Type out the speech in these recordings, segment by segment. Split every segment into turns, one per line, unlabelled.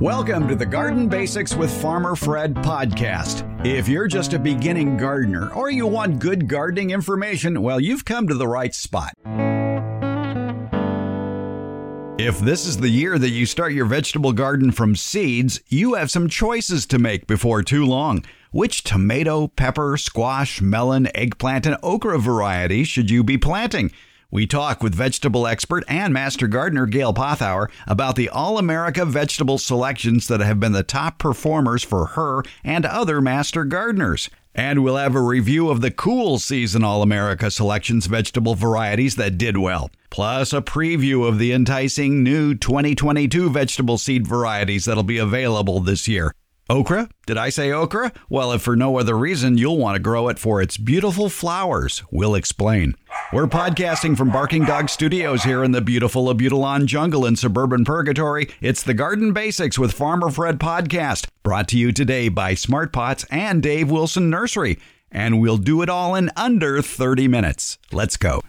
Welcome to the Garden Basics with Farmer Fred podcast. If you're just a beginning gardener or you want good gardening information, well, you've come to the right spot. If this is the year that you start your vegetable garden from seeds, you have some choices to make before too long. Which tomato, pepper, squash, melon, eggplant, and okra varieties should you be planting? We talk with vegetable expert and master gardener Gail Pothour about the All America vegetable selections that have been the top performers for her and other master gardeners. And we'll have a review of the cool season All America selections vegetable varieties that did well, plus a preview of the enticing new 2022 vegetable seed varieties that'll be available this year. Okra? Did I say okra? Well, if for no other reason, you'll want to grow it for its beautiful flowers. We'll explain. We're podcasting from Barking Dog Studios here in the beautiful Abutilon jungle in suburban Purgatory. It's the Garden Basics with Farmer Fred podcast, brought to you today by Smart Pots and Dave Wilson Nursery. And we'll do it all in under 30 minutes. Let's go.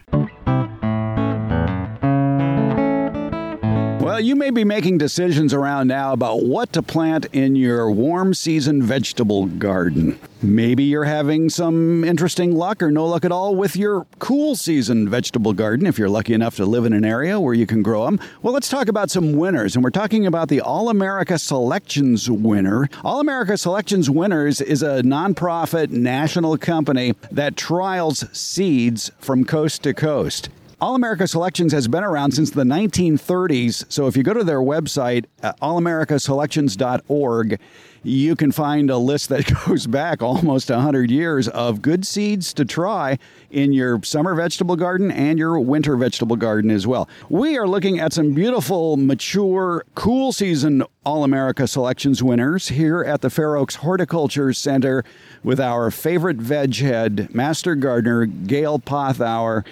Well, you may be making decisions around now about what to plant in your warm season vegetable garden. Maybe you're having some interesting luck or no luck at all with your cool season vegetable garden if you're lucky enough to live in an area where you can grow them. Well, let's talk about some winners, and we're talking about the All America Selections winner. All America Selections Winners is a nonprofit national company that trials seeds from coast to coast. All America Selections has been around since the 1930s. So if you go to their website, uh, allamericaselections.org, you can find a list that goes back almost 100 years of good seeds to try in your summer vegetable garden and your winter vegetable garden as well. We are looking at some beautiful, mature, cool season All America Selections winners here at the Fair Oaks Horticulture Center with our favorite veg head, Master Gardener Gail Pothour.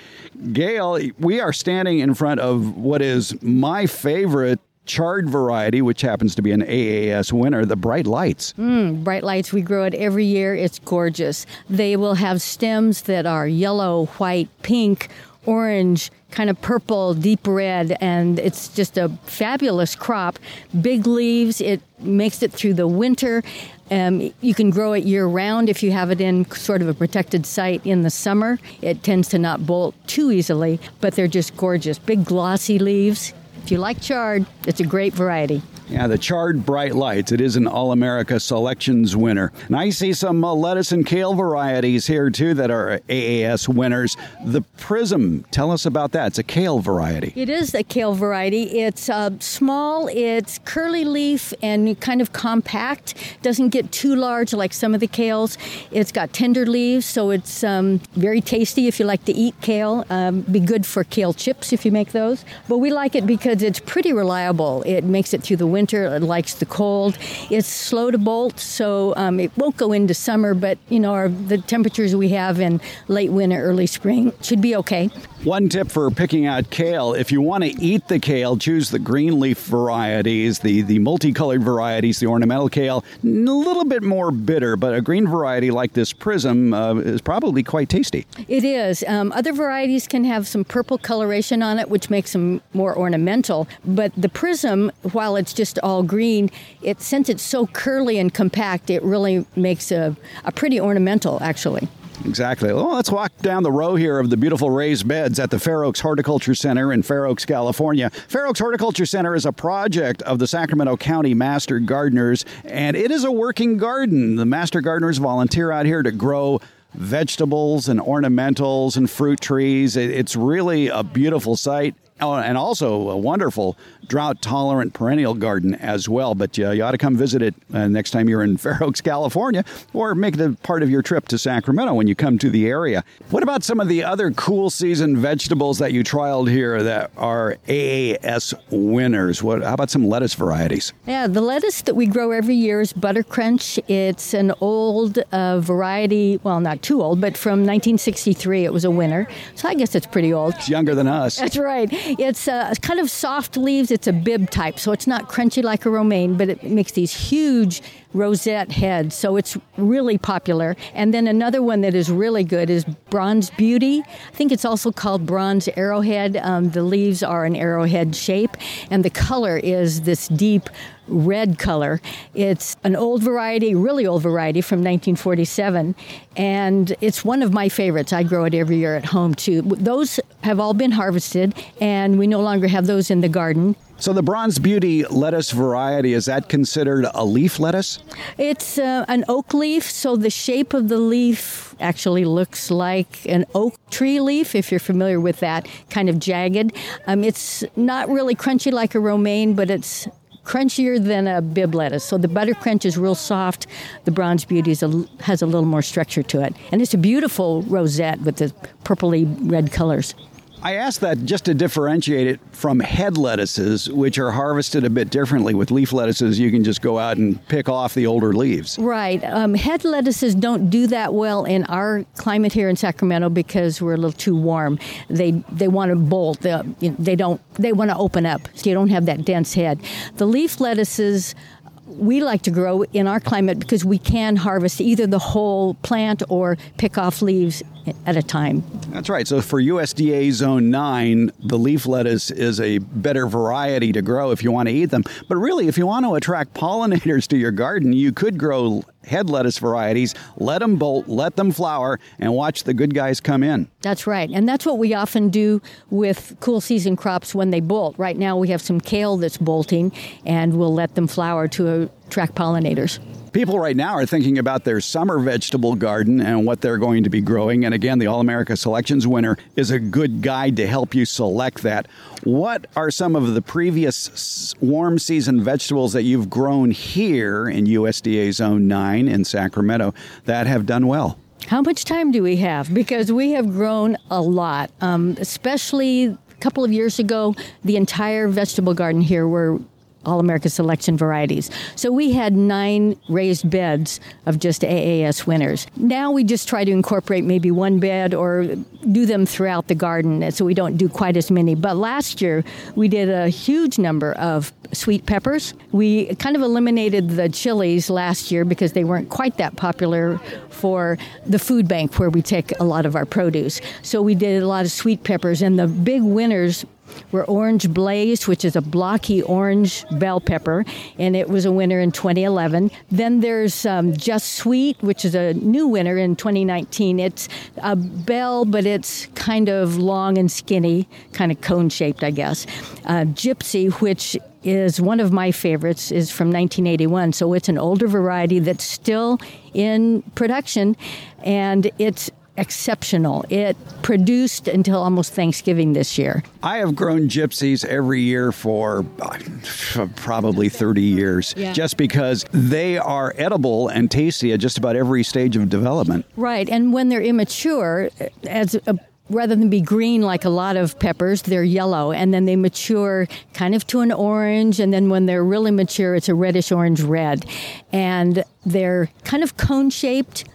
Gail, we are standing in front of what is my favorite chard variety, which happens to be an AAS winner, the Bright Lights.
Mm, bright Lights, we grow it every year. It's gorgeous. They will have stems that are yellow, white, pink, orange, kind of purple, deep red, and it's just a fabulous crop. Big leaves, it makes it through the winter. Um, you can grow it year round if you have it in sort of a protected site in the summer. It tends to not bolt too easily, but they're just gorgeous. Big glossy leaves. If you like chard, it's a great variety.
Yeah, the chard Bright Lights. It is an All America Selections winner. And I see some uh, lettuce and kale varieties here too that are AAS winners. The Prism, tell us about that. It's a kale variety.
It is a kale variety. It's uh, small, it's curly leaf and kind of compact. Doesn't get too large like some of the kales. It's got tender leaves, so it's um, very tasty if you like to eat kale. Um, be good for kale chips if you make those. But we like it because it's pretty reliable. It makes it through the winter. It likes the cold. It's slow to bolt, so um, it won't go into summer. But you know, our, the temperatures we have in late winter, early spring should be okay.
One tip for picking out kale: if you want to eat the kale, choose the green leaf varieties, the the multicolored varieties, the ornamental kale. A little bit more bitter, but a green variety like this Prism uh, is probably quite tasty.
It is. Um, other varieties can have some purple coloration on it, which makes them more ornamental. But the Prism, while it's just all green, it since it's so curly and compact, it really makes a, a pretty ornamental, actually.
Exactly. Well, let's walk down the row here of the beautiful raised beds at the Fair Oaks Horticulture Center in Fair Oaks, California. Fair Oaks Horticulture Center is a project of the Sacramento County Master Gardeners, and it is a working garden. The Master Gardeners volunteer out here to grow vegetables and ornamentals and fruit trees. It's really a beautiful site. Oh, and also a wonderful drought tolerant perennial garden as well. But uh, you ought to come visit it uh, next time you're in Fair Oaks, California, or make it a part of your trip to Sacramento when you come to the area. What about some of the other cool season vegetables that you trialed here that are AAS winners? What? How about some lettuce varieties?
Yeah, the lettuce that we grow every year is Buttercrunch. It's an old uh, variety, well, not too old, but from 1963 it was a winner. So I guess it's pretty old.
It's younger than us.
That's right. It's uh, kind of soft leaves. It's a Bibb type, so it's not crunchy like a romaine, but it makes these huge rosette head. So it's really popular. And then another one that is really good is Bronze Beauty. I think it's also called Bronze Arrowhead. Um, the leaves are an arrowhead shape, and the color is this deep red color. It's an old variety, really old variety from 1947, and it's one of my favorites. I grow it every year at home too. Those have all been harvested, and we no longer have those in the garden.
So the Bronze Beauty lettuce variety is that considered a leaf lettuce?
It's uh, an oak leaf, so the shape of the leaf actually looks like an oak tree leaf, if you're familiar with that, kind of jagged. Um, it's not really crunchy like a romaine, but it's crunchier than a Bibb lettuce. So the butter crunch is real soft. The bronze beauty a, has a little more structure to it. And it's a beautiful rosette with the purpley red colors.
I asked that just to differentiate it from head lettuces, which are harvested a bit differently. With leaf lettuces, you can just go out and pick off the older leaves.
Right. Um, head lettuces don't do that well in our climate here in Sacramento because we're a little too warm. They they want to bolt. They, they don't. They want to open up, so you don't have that dense head. The leaf lettuces we like to grow in our climate because we can harvest either the whole plant or pick off leaves at a time.
That's right. So for USDA Zone 9, the leaf lettuce is a better variety to grow if you want to eat them. But really, if you want to attract pollinators to your garden, you could grow head lettuce varieties, let them bolt, let them flower, and watch the good guys come in.
That's right. And that's what we often do with cool season crops when they bolt. Right now, we have some kale that's bolting, and we'll let them flower to uh, attract pollinators.
People right now are thinking about their summer vegetable garden and what they're going to be growing. And again, the All America Selections winner is a good guide to help you select that. What are some of the previous warm season vegetables that you've grown here in USDA Zone 9 in Sacramento that have done well?
How much time do we have? Because we have grown a lot, um, especially a couple of years ago, the entire vegetable garden here were all America Selection varieties. So we had nine raised beds of just AAS winners. Now we just try to incorporate maybe one bed or do them throughout the garden so we don't do quite as many. But last year we did a huge number of sweet peppers. We kind of eliminated the chilies last year because they weren't quite that popular for the food bank where we take a lot of our produce. So we did a lot of sweet peppers and the big winners were Orange Blaze, which is a blocky orange bell pepper, and it was a winner in 2011. Then there's um, Just Sweet, which is a new winner in 2019. It's a bell, but it's kind of long and skinny, kind of cone shaped, I guess. Uh, Gypsy, which is one of my favorites is from 1981 so it's an older variety that's still in production and it's exceptional. It produced until almost Thanksgiving this year.
I have grown gypsies every year for uh, probably 30 years yeah. just because they are edible and tasty at just about every stage of development.
Right. And when they're immature, as a rather than be green like a lot of peppers, they're yellow and then they mature kind of to an orange. And then when they're really mature, it's a reddish orange red. And they're kind of cone shaped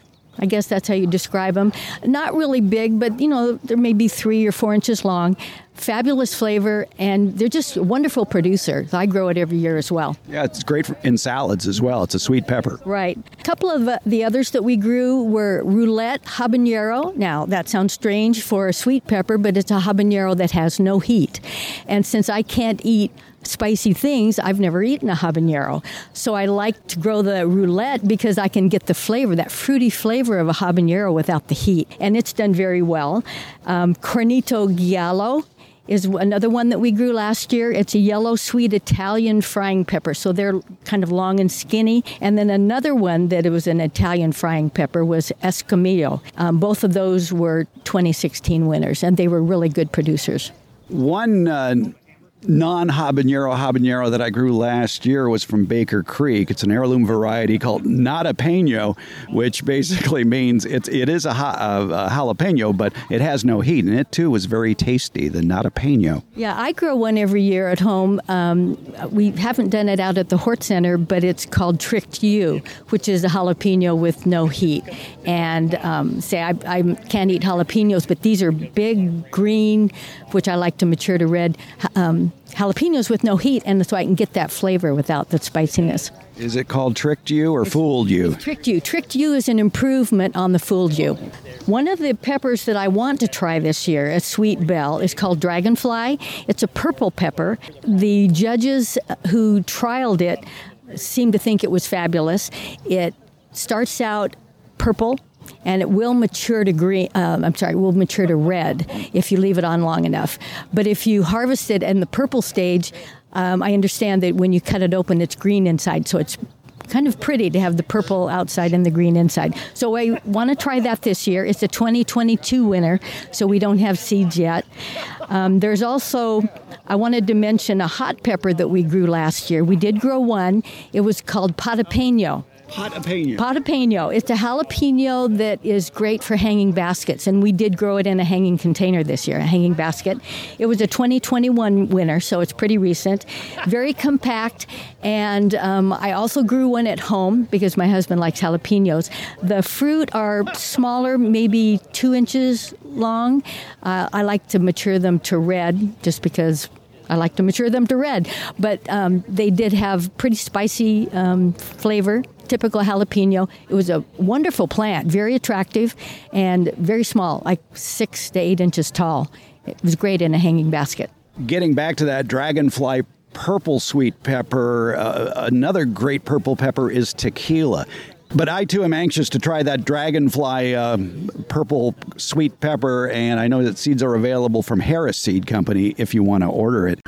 I guess that's how you describe them. Not really big, but you know, they're maybe three or four inches long. Fabulous flavor, and they're just a wonderful producer. I grow it every year as well.
Yeah, it's great in salads as well. It's a sweet pepper.
Right. A couple of uh, the others that we grew were roulette habanero. Now, that sounds strange for a sweet pepper, but it's a habanero that has no heat. And since I can't eat spicy things, I've never eaten a habanero. So I like to grow the roulette because I can get the flavor, that fruity flavor of a habanero without the heat. And it's done very well. Um, Cornito Giallo is another one that we grew last year. It's a yellow sweet Italian frying pepper, so they're kind of long and skinny. And then another one that it was an Italian frying pepper was Escamillo. Um, both of those were 2016 winners, and they were really good producers.
One uh, non habanero habanero that I grew last year was from Baker Creek. It's an heirloom variety called Nadapeño, which basically means it's it is a, ha- a, jalapeno, but it has no heat, and it too was very tasty. The Nadapeño.
Yeah, I grow one every year at home. Um, we haven't done it out at the Hort Center, but it's called Tricked You, which is a jalapeno with no heat. And um, say I, I can't eat jalapenos, but these are big green, which I like to mature to red. Um, jalapenos with no heat, and so I can get that flavor without the spiciness.
Is it called Tricked You or
it's,
Fooled You?
Tricked You. Tricked You is an improvement on the Fooled You. One of the peppers that I want to try this year a Sweet Bell is called Dragonfly. It's a purple pepper. The judges who trialed it seemed to think it was fabulous. It starts out purple and it will mature to green. Um, I'm sorry, will mature to red if you leave it on long enough. But if you harvest it in the purple stage, um, I understand that when you cut it open, it's green inside, so it's kind of pretty to have the purple outside and the green inside. So I want to try that this year. It's a 2022 winner, so we don't have seeds yet. Um, there's also, I wanted to mention a hot pepper that we grew last year. We did grow one. It was called Pot-a-peño.
Pot-a-peño.
Pot-a-peño. It's a jalapeno that is great for hanging baskets, and we did grow it in a hanging container this year, a hanging basket. It was a 2021 winner, so it's pretty recent. Very compact, and um, I also grew one at home because my husband likes jalapenos. The fruit are smaller, maybe two inches long. Uh, I like to mature them to red just because I like to mature them to red. But um, they did have pretty spicy um, flavor typical jalapeno. It was a wonderful plant, very attractive and very small, like six to eight inches tall. It was great in a hanging basket.
Getting back to that dragonfly purple sweet pepper, uh, another great purple pepper is tequila. But I too am anxious to try that dragonfly uh, purple sweet pepper, and I know that seeds are available from Harris Seed Company if you want to order it.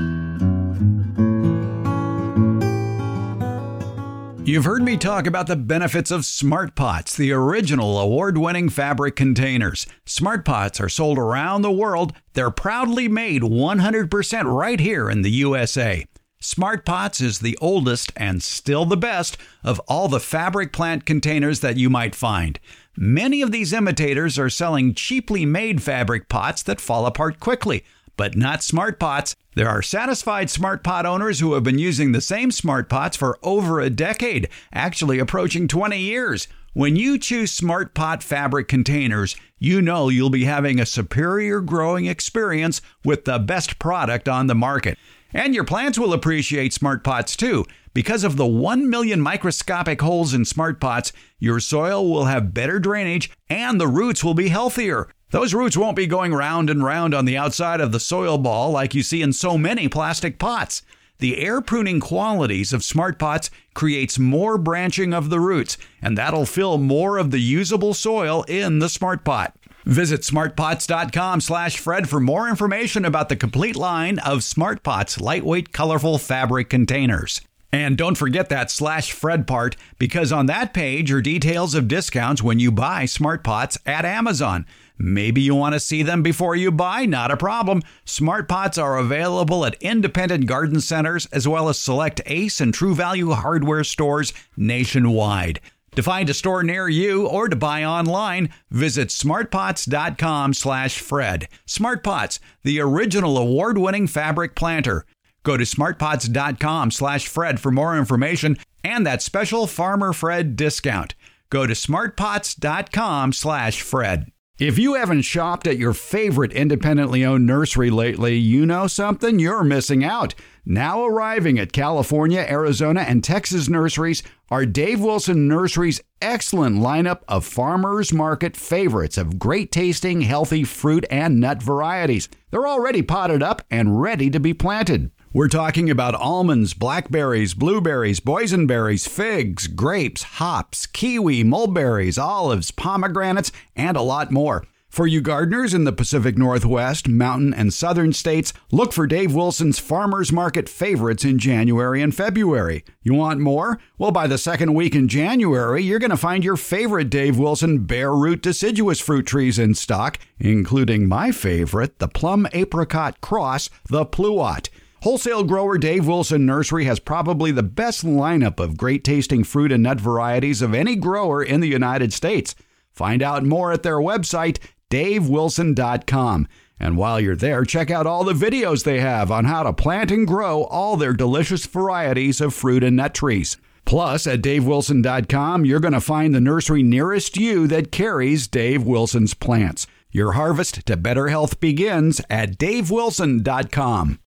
You've heard me talk about the benefits of Smart Pots, the original award winning fabric containers. Smart Pots are sold around the world. They're proudly made 100% right here in the USA. Smart Pots is the oldest and still the best of all the fabric plant containers that you might find. Many of these imitators are selling cheaply made fabric pots that fall apart quickly but not smart pots. There are satisfied smart pot owners who have been using the same smart pots for over a decade, actually approaching 20 years. When you choose Smart Pot fabric containers, you know you'll be having a superior growing experience with the best product on the market. And your plants will appreciate Smart Pots too. Because of the 1 million microscopic holes in Smart Pots, your soil will have better drainage and the roots will be healthier. Those roots won't be going round and round on the outside of the soil ball like you see in so many plastic pots. The air pruning qualities of smart pots creates more branching of the roots, and that'll fill more of the usable soil in the smart pot. Visit smartpots.com slash Fred for more information about the complete line of Smart Pots lightweight, colorful fabric containers. And don't forget that slash Fred part because on that page are details of discounts when you buy Smart Pots at Amazon. Maybe you want to see them before you buy? Not a problem. Smart Pots are available at independent garden centers as well as select Ace and True Value hardware stores nationwide. To find a store near you or to buy online, visit smartpots.com/fred. Smart Pots, the original award-winning fabric planter. Go to smartpots.com/fred for more information and that special Farmer Fred discount. Go to smartpots.com/fred. If you haven't shopped at your favorite independently owned nursery lately, you know something you're missing out. Now arriving at California, Arizona, and Texas nurseries are Dave Wilson Nursery's excellent lineup of farmers market favorites of great tasting, healthy fruit and nut varieties. They're already potted up and ready to be planted. We're talking about almonds, blackberries, blueberries, boysenberries, figs, grapes, hops, kiwi, mulberries, olives, pomegranates, and a lot more. For you gardeners in the Pacific Northwest, Mountain, and Southern states, look for Dave Wilson's Farmers Market favorites in January and February. You want more? Well, by the second week in January, you're going to find your favorite Dave Wilson bare root deciduous fruit trees in stock, including my favorite, the plum apricot cross, the Pluot. Wholesale grower Dave Wilson Nursery has probably the best lineup of great tasting fruit and nut varieties of any grower in the United States. Find out more at their website, davewilson.com. And while you're there, check out all the videos they have on how to plant and grow all their delicious varieties of fruit and nut trees. Plus, at davewilson.com, you're going to find the nursery nearest you that carries Dave Wilson's plants. Your harvest to better health begins at davewilson.com.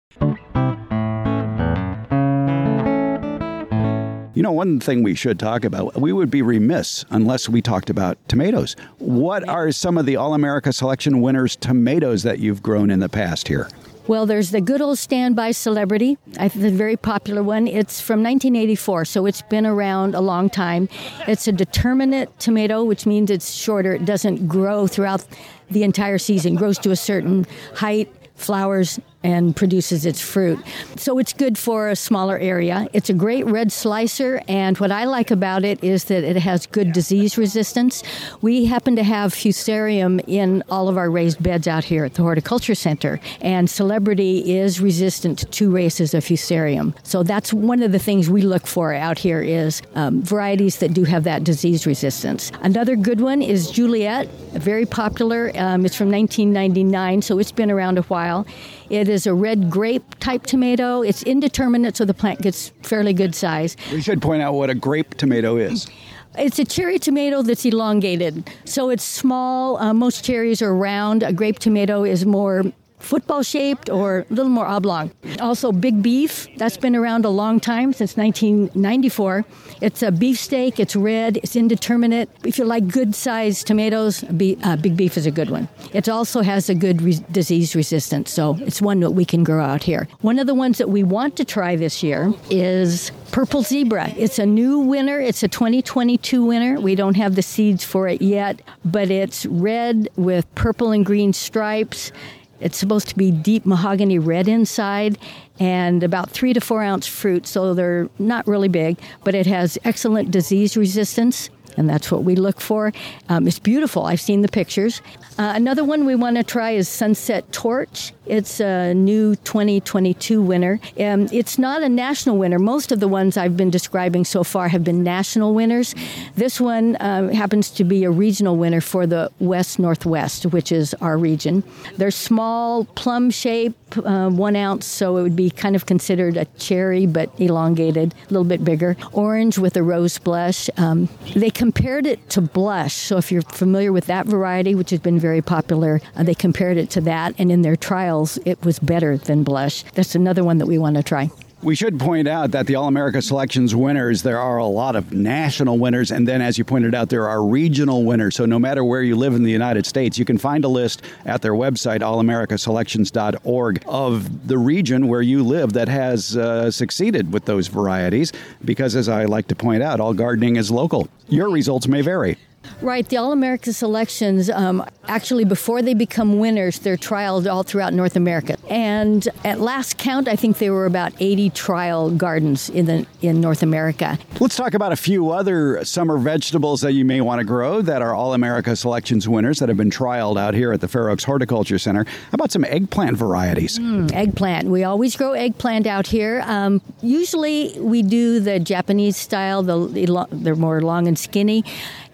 You know, one thing we should talk about, we would be remiss unless we talked about tomatoes. What are some of the All America Selection winners' tomatoes that you've grown in the past here?
Well, there's the good old standby celebrity, I think the very popular one. It's from 1984, so it's been around a long time. It's a determinate tomato, which means it's shorter. It doesn't grow throughout the entire season, grows to a certain height, flowers, and produces its fruit. So it's good for a smaller area. It's a great red slicer, and what I like about it is that it has good disease resistance. We happen to have fusarium in all of our raised beds out here at the Horticulture Center, and Celebrity is resistant to two races of fusarium. So that's one of the things we look for out here is um, varieties that do have that disease resistance. Another good one is Juliet, very popular. Um, it's from 1999, so it's been around a while. It is a red grape type tomato. It's indeterminate, so the plant gets fairly good size.
We should point out what a grape tomato is.
It's a cherry tomato that's elongated. So it's small. Uh, most cherries are round. A grape tomato is more football shaped or a little more oblong. Also, big beef, that's been around a long time, since 1994. It's a beefsteak, it's red, it's indeterminate. If you like good sized tomatoes, uh, big beef is a good one. It also has a good re- disease resistance, so it's one that we can grow out here. One of the ones that we want to try this year is Purple Zebra. It's a new winner. It's a 2022 winner. We don't have the seeds for it yet, but it's red with purple and green stripes. It's supposed to be deep mahogany red inside and about three to four ounce fruit, so they're not really big, but it has excellent disease resistance and that's what we look for. Um, it's beautiful. I've seen the pictures. Uh, another one we want to try is Sunset Torch. It's a new 2022 winner. Um, it's not a national winner. Most of the ones I've been describing so far have been national winners. This one uh, happens to be a regional winner for the West Northwest, which is our region. They're small, plum uh, one ounce, so it would be kind of considered a cherry, but elongated, a little bit bigger. Orange with a rose blush. Um, they compared it to blush. So if you're familiar with that variety, which has been very popular, uh, they compared it to that, and in their trials, it was better than blush. That's another one that we want to try.
We should point out that the All America Selections winners, there are a lot of national winners, and then, as you pointed out, there are regional winners. So, no matter where you live in the United States, you can find a list at their website, allamericaselections.org, of the region where you live that has uh, succeeded with those varieties. Because, as I like to point out, all gardening is local. Your results may vary.
Right. The All America selections, um, actually, before they become winners, they're trialed all throughout North America. And at last count, I think there were about 80 trial gardens in, the, in North America.
Let's talk about a few other summer vegetables that you may want to grow that are All America selections winners that have been trialed out here at the Fair Oaks Horticulture Center. How about some eggplant varieties?
Mm, eggplant. We always grow eggplant out here. Um, usually, we do the Japanese style, the, they're more long and skinny.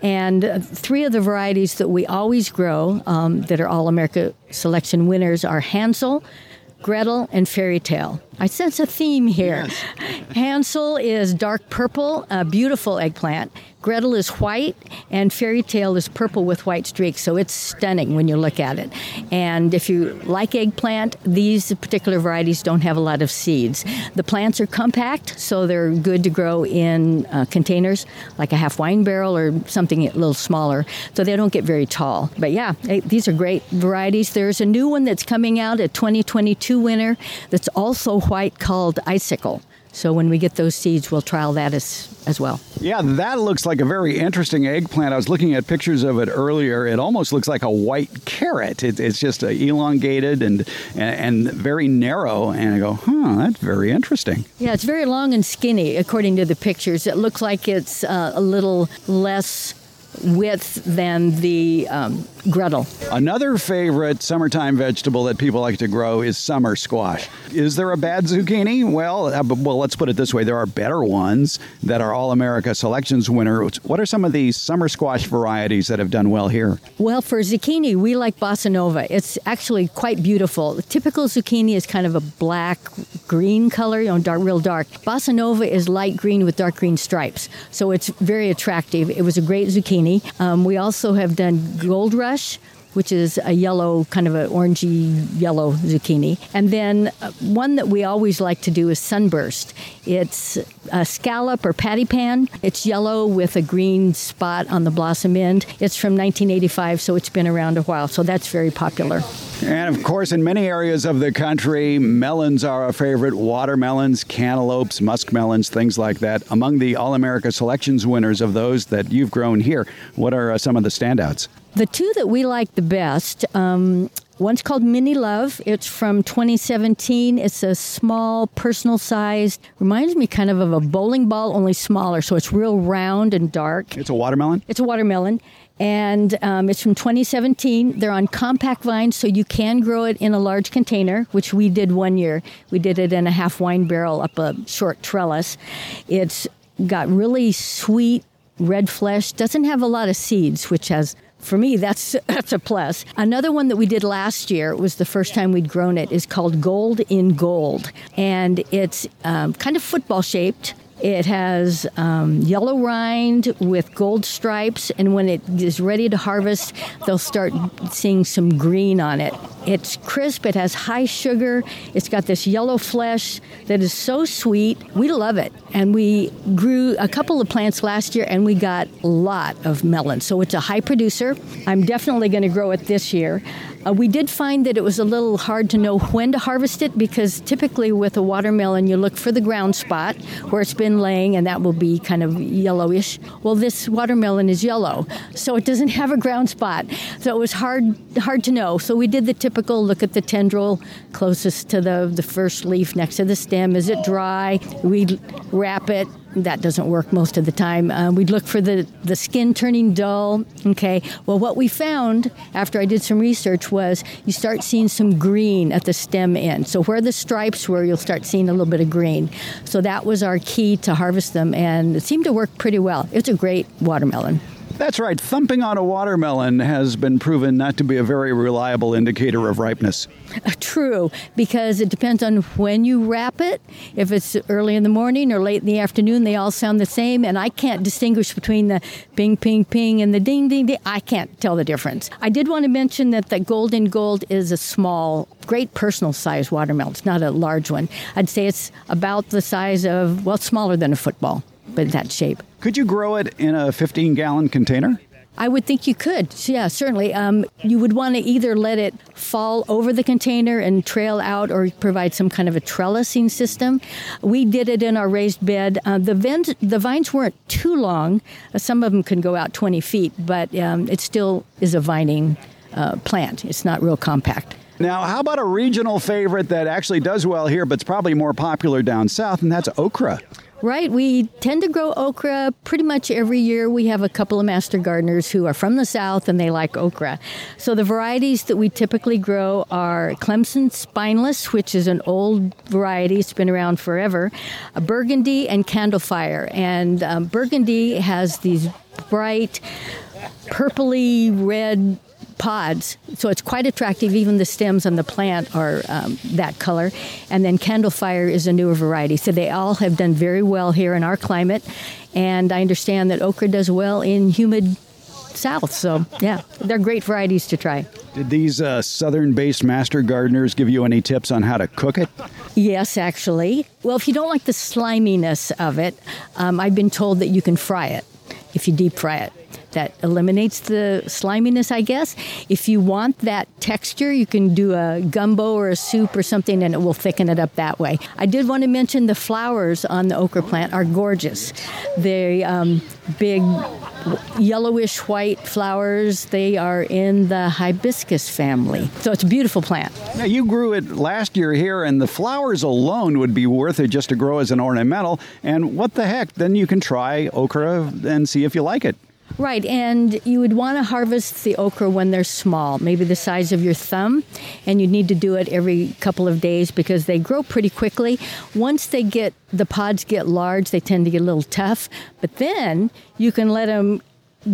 And three of the varieties that we always grow um, that are All America selection winners are Hansel, Gretel, and Fairy Tale. I sense a theme here. Yes. Hansel is dark purple, a beautiful eggplant. Gretel is white, and Fairy Tale is purple with white streaks, so it's stunning when you look at it. And if you like eggplant, these particular varieties don't have a lot of seeds. The plants are compact, so they're good to grow in uh, containers, like a half wine barrel or something a little smaller, so they don't get very tall. But yeah, these are great varieties. There's a new one that's coming out, a 2022 winter, that's also white called Icicle. So when we get those seeds, we'll trial that as, as well.
Yeah, that looks like a very interesting eggplant. I was looking at pictures of it earlier. It almost looks like a white carrot. It, it's just uh, elongated and, and, and very narrow. And I go, huh, that's very interesting.
Yeah, it's very long and skinny, according to the pictures. It looks like it's uh, a little less width than the um, Gretel.
Another favorite summertime vegetable that people like to grow is summer squash. Is there a bad zucchini? Well, uh, well, let's put it this way: there are better ones that are All America Selections winners. What are some of these summer squash varieties that have done well here?
Well, for zucchini, we like Bossa Nova. It's actually quite beautiful. The typical zucchini is kind of a black green color, you know, dark, real dark. Bossa Nova is light green with dark green stripes, so it's very attractive. It was a great zucchini. Um, we also have done Gold Rush which is a yellow, kind of an orangey yellow zucchini. And then uh, one that we always like to do is sunburst. It's a scallop or patty pan. It's yellow with a green spot on the blossom end. It's from 1985, so it's been around a while. So that's very popular.
And of course, in many areas of the country, melons are a favorite watermelons, cantaloupes, muskmelons, things like that. Among the All America Selections winners of those that you've grown here, what are uh, some of the standouts?
The two that we like the best, um, one's called Mini Love. It's from 2017. It's a small, personal sized, reminds me kind of of a bowling ball, only smaller. So it's real round and dark.
It's a watermelon?
It's a watermelon. And um, it's from 2017. They're on compact vines, so you can grow it in a large container, which we did one year. We did it in a half wine barrel up a short trellis. It's got really sweet red flesh, doesn't have a lot of seeds, which has for me, that's that's a plus. Another one that we did last year was the first time we'd grown it is called Gold in Gold, and it's um, kind of football shaped. It has um, yellow rind with gold stripes, and when it is ready to harvest, they'll start seeing some green on it. It's crisp, it has high sugar, it's got this yellow flesh that is so sweet. We love it. And we grew a couple of plants last year, and we got a lot of melon. So it's a high producer. I'm definitely going to grow it this year. Uh, we did find that it was a little hard to know when to harvest it because typically with a watermelon, you look for the ground spot where it's been laying, and that will be kind of yellowish. Well, this watermelon is yellow, so it doesn't have a ground spot. So it was hard hard to know. So we did the typical look at the tendril closest to the, the first leaf next to the stem. Is it dry? We rap it that doesn't work most of the time. Uh, we'd look for the, the skin turning dull. Okay, well, what we found after I did some research was you start seeing some green at the stem end. So, where the stripes were, you'll start seeing a little bit of green. So, that was our key to harvest them, and it seemed to work pretty well. It's a great watermelon.
That's right. Thumping on a watermelon has been proven not to be a very reliable indicator of ripeness.
Uh, true, because it depends on when you rap it. If it's early in the morning or late in the afternoon, they all sound the same, and I can't distinguish between the ping, ping, ping and the ding, ding, ding. I can't tell the difference. I did want to mention that the golden Gold is a small, great personal size watermelon. It's not a large one. I'd say it's about the size of, well, smaller than a football but that shape.
Could you grow it in a 15 gallon container?
I would think you could. Yeah, certainly. Um, you would want to either let it fall over the container and trail out or provide some kind of a trellising system. We did it in our raised bed. Uh, the, the vines weren't too long. Uh, some of them can go out 20 feet, but um, it still is a vining uh, plant. It's not real compact.
Now, how about a regional favorite that actually does well here, but it's probably more popular down south, and that's okra?
Right. We tend to grow okra pretty much every year. We have a couple of master gardeners who are from the south and they like okra. So the varieties that we typically grow are Clemson Spineless, which is an old variety. It's been around forever. Burgundy and Candlefire. And um, Burgundy has these bright purpley red pods. So it's quite attractive. Even the stems on the plant are um, that color. And then Candlefire is a newer variety. So they all have done very well here in our climate. And I understand that okra does well in humid south. So yeah, they're great varieties to try.
Did these uh, southern-based master gardeners give you any tips on how to cook it?
Yes, actually. Well, if you don't like the sliminess of it, um, I've been told that you can fry it if you deep fry it that eliminates the sliminess, I guess. If you want that texture, you can do a gumbo or a soup or something and it will thicken it up that way. I did want to mention the flowers on the okra plant are gorgeous. They um, big yellowish white flowers. They are in the hibiscus family. So it's a beautiful plant.
Now, you grew it last year here, and the flowers alone would be worth it just to grow as an ornamental. And what the heck? Then you can try okra and see if you like it.
Right, and you would want to harvest the okra when they're small, maybe the size of your thumb, and you need to do it every couple of days because they grow pretty quickly. Once they get the pods get large, they tend to get a little tough, but then you can let them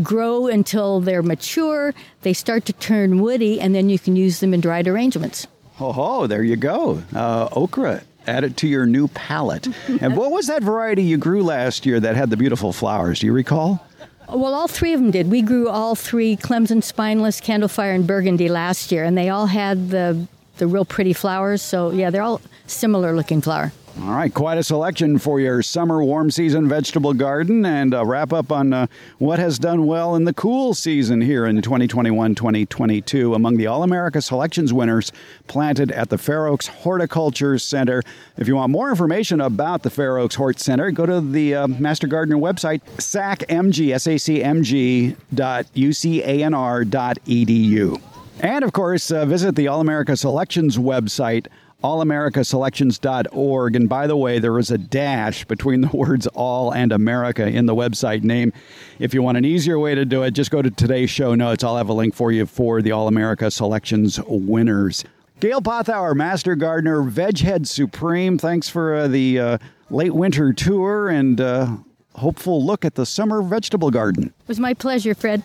grow until they're mature, they start to turn woody, and then you can use them in dried arrangements.
Oh, ho, there you go. Uh, okra. Add it to your new palette. and what was that variety you grew last year that had the beautiful flowers? Do you recall?
Well, all three of them did. We grew all three Clemson Spineless, Candlefire, and Burgundy last year, and they all had the the real pretty flowers. So yeah, they're all similar looking flower.
All right, quite a selection for your summer warm season vegetable garden and a wrap up on uh, what has done well in the cool season here in 2021 2022 among the All America Selections winners planted at the Fair Oaks Horticulture Center. If you want more information about the Fair Oaks Hort Center, go to the uh, Master Gardener website, sacmg, S-A-C-M-G dot U-C-A-N-R dot edu. And of course, uh, visit the All America Selections website allamericaselections.org. And by the way, there is a dash between the words all and America in the website name. If you want an easier way to do it, just go to today's show notes. I'll have a link for you for the All America Selections winners. Gail Pothour, Master Gardener, Veghead Supreme, thanks for uh, the uh, late winter tour and uh, hopeful look at the summer vegetable garden.
It was my pleasure, Fred.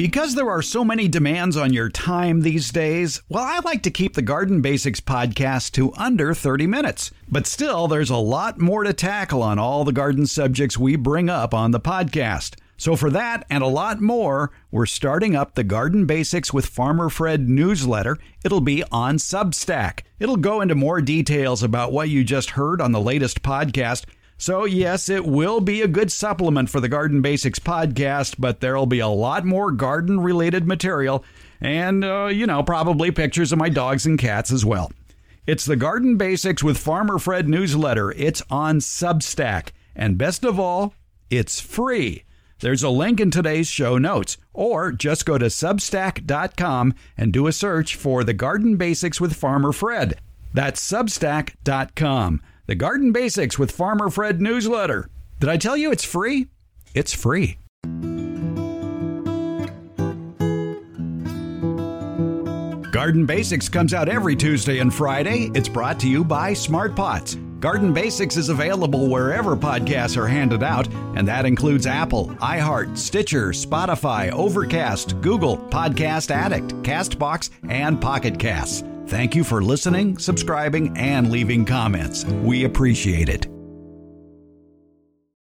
Because there are so many demands on your time these days, well, I like to keep the Garden Basics podcast to under 30 minutes. But still, there's a lot more to tackle on all the garden subjects we bring up on the podcast. So, for that and a lot more, we're starting up the Garden Basics with Farmer Fred newsletter. It'll be on Substack. It'll go into more details about what you just heard on the latest podcast so, yes, it will be a good supplement for the Garden Basics podcast, but there'll be a lot more garden related material and, uh, you know, probably pictures of my dogs and cats as well. It's the Garden Basics with Farmer Fred newsletter. It's on Substack. And best of all, it's free. There's a link in today's show notes, or just go to substack.com and do a search for the Garden Basics with Farmer Fred. That's substack.com. The Garden Basics with Farmer Fred newsletter. Did I tell you it's free? It's free. Garden Basics comes out every Tuesday and Friday. It's brought to you by Smart Pots. Garden Basics is available wherever podcasts are handed out, and that includes Apple, iHeart, Stitcher, Spotify, Overcast, Google, Podcast Addict, Castbox, and Pocket Casts. Thank you for listening, subscribing, and leaving comments. We appreciate it.